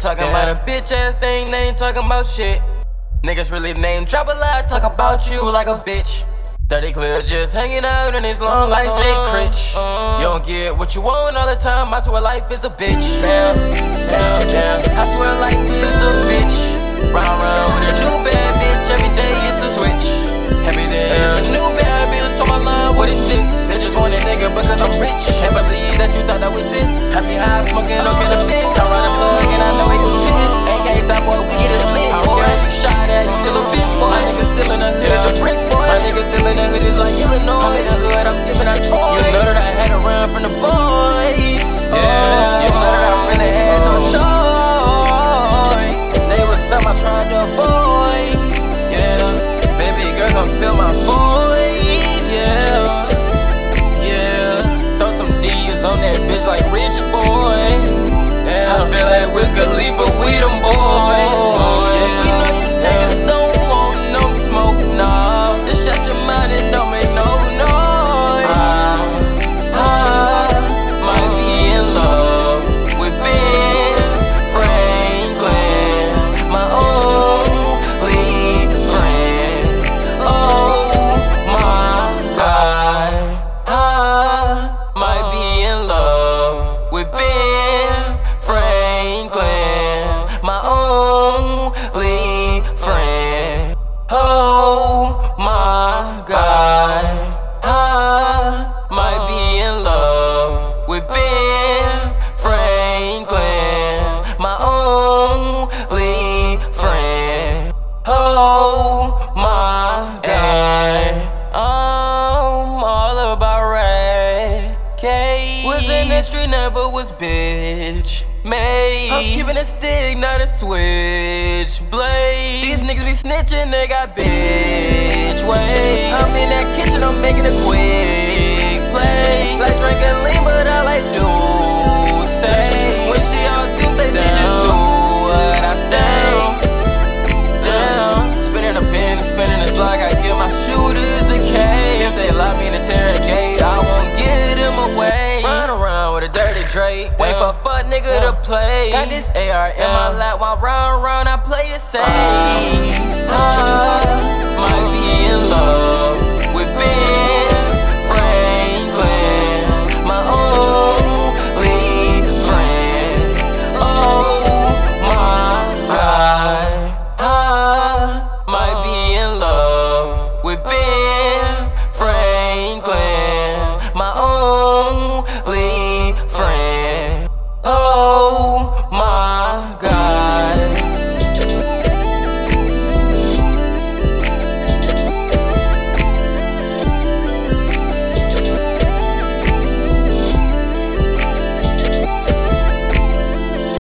talking about a bitch ass thing, they ain't talking about shit. Niggas really name drop a lot, talk about you like a bitch. 30 clear just hanging out in his long like Jay Critch. You don't get what you want all the time, I swear life is a bitch. Damn, damn, damn. I swear life is a bitch. Round, round with a new bad bitch, every day it's a switch. Every day it's a new bad bitch on my line, what is this? They just want a nigga because I'm rich. Can't believe that you thought that was this. Happy high smoking, don't get a bitch. Come feel my void. Yeah, yeah. Throw some D's on that bitch like rich boy. Yeah, I feel like Wiz Khalifa, we them boys. Was in the street, never was bitch. Made. I'm keeping a stick, not a switch blade. These niggas be snitching, they got bitch ways. I'm in that kitchen, I'm making a quick play. Like drinking lean, but I like do say. When she all do say, she just do what I say. Down, spinning a pin, spinning the block. I give my shooters a K. If they lock me in a interrogate, with a dirty Drake. Wait for a fuck nigga to play. Got this AR in my lap while round round I play it safe.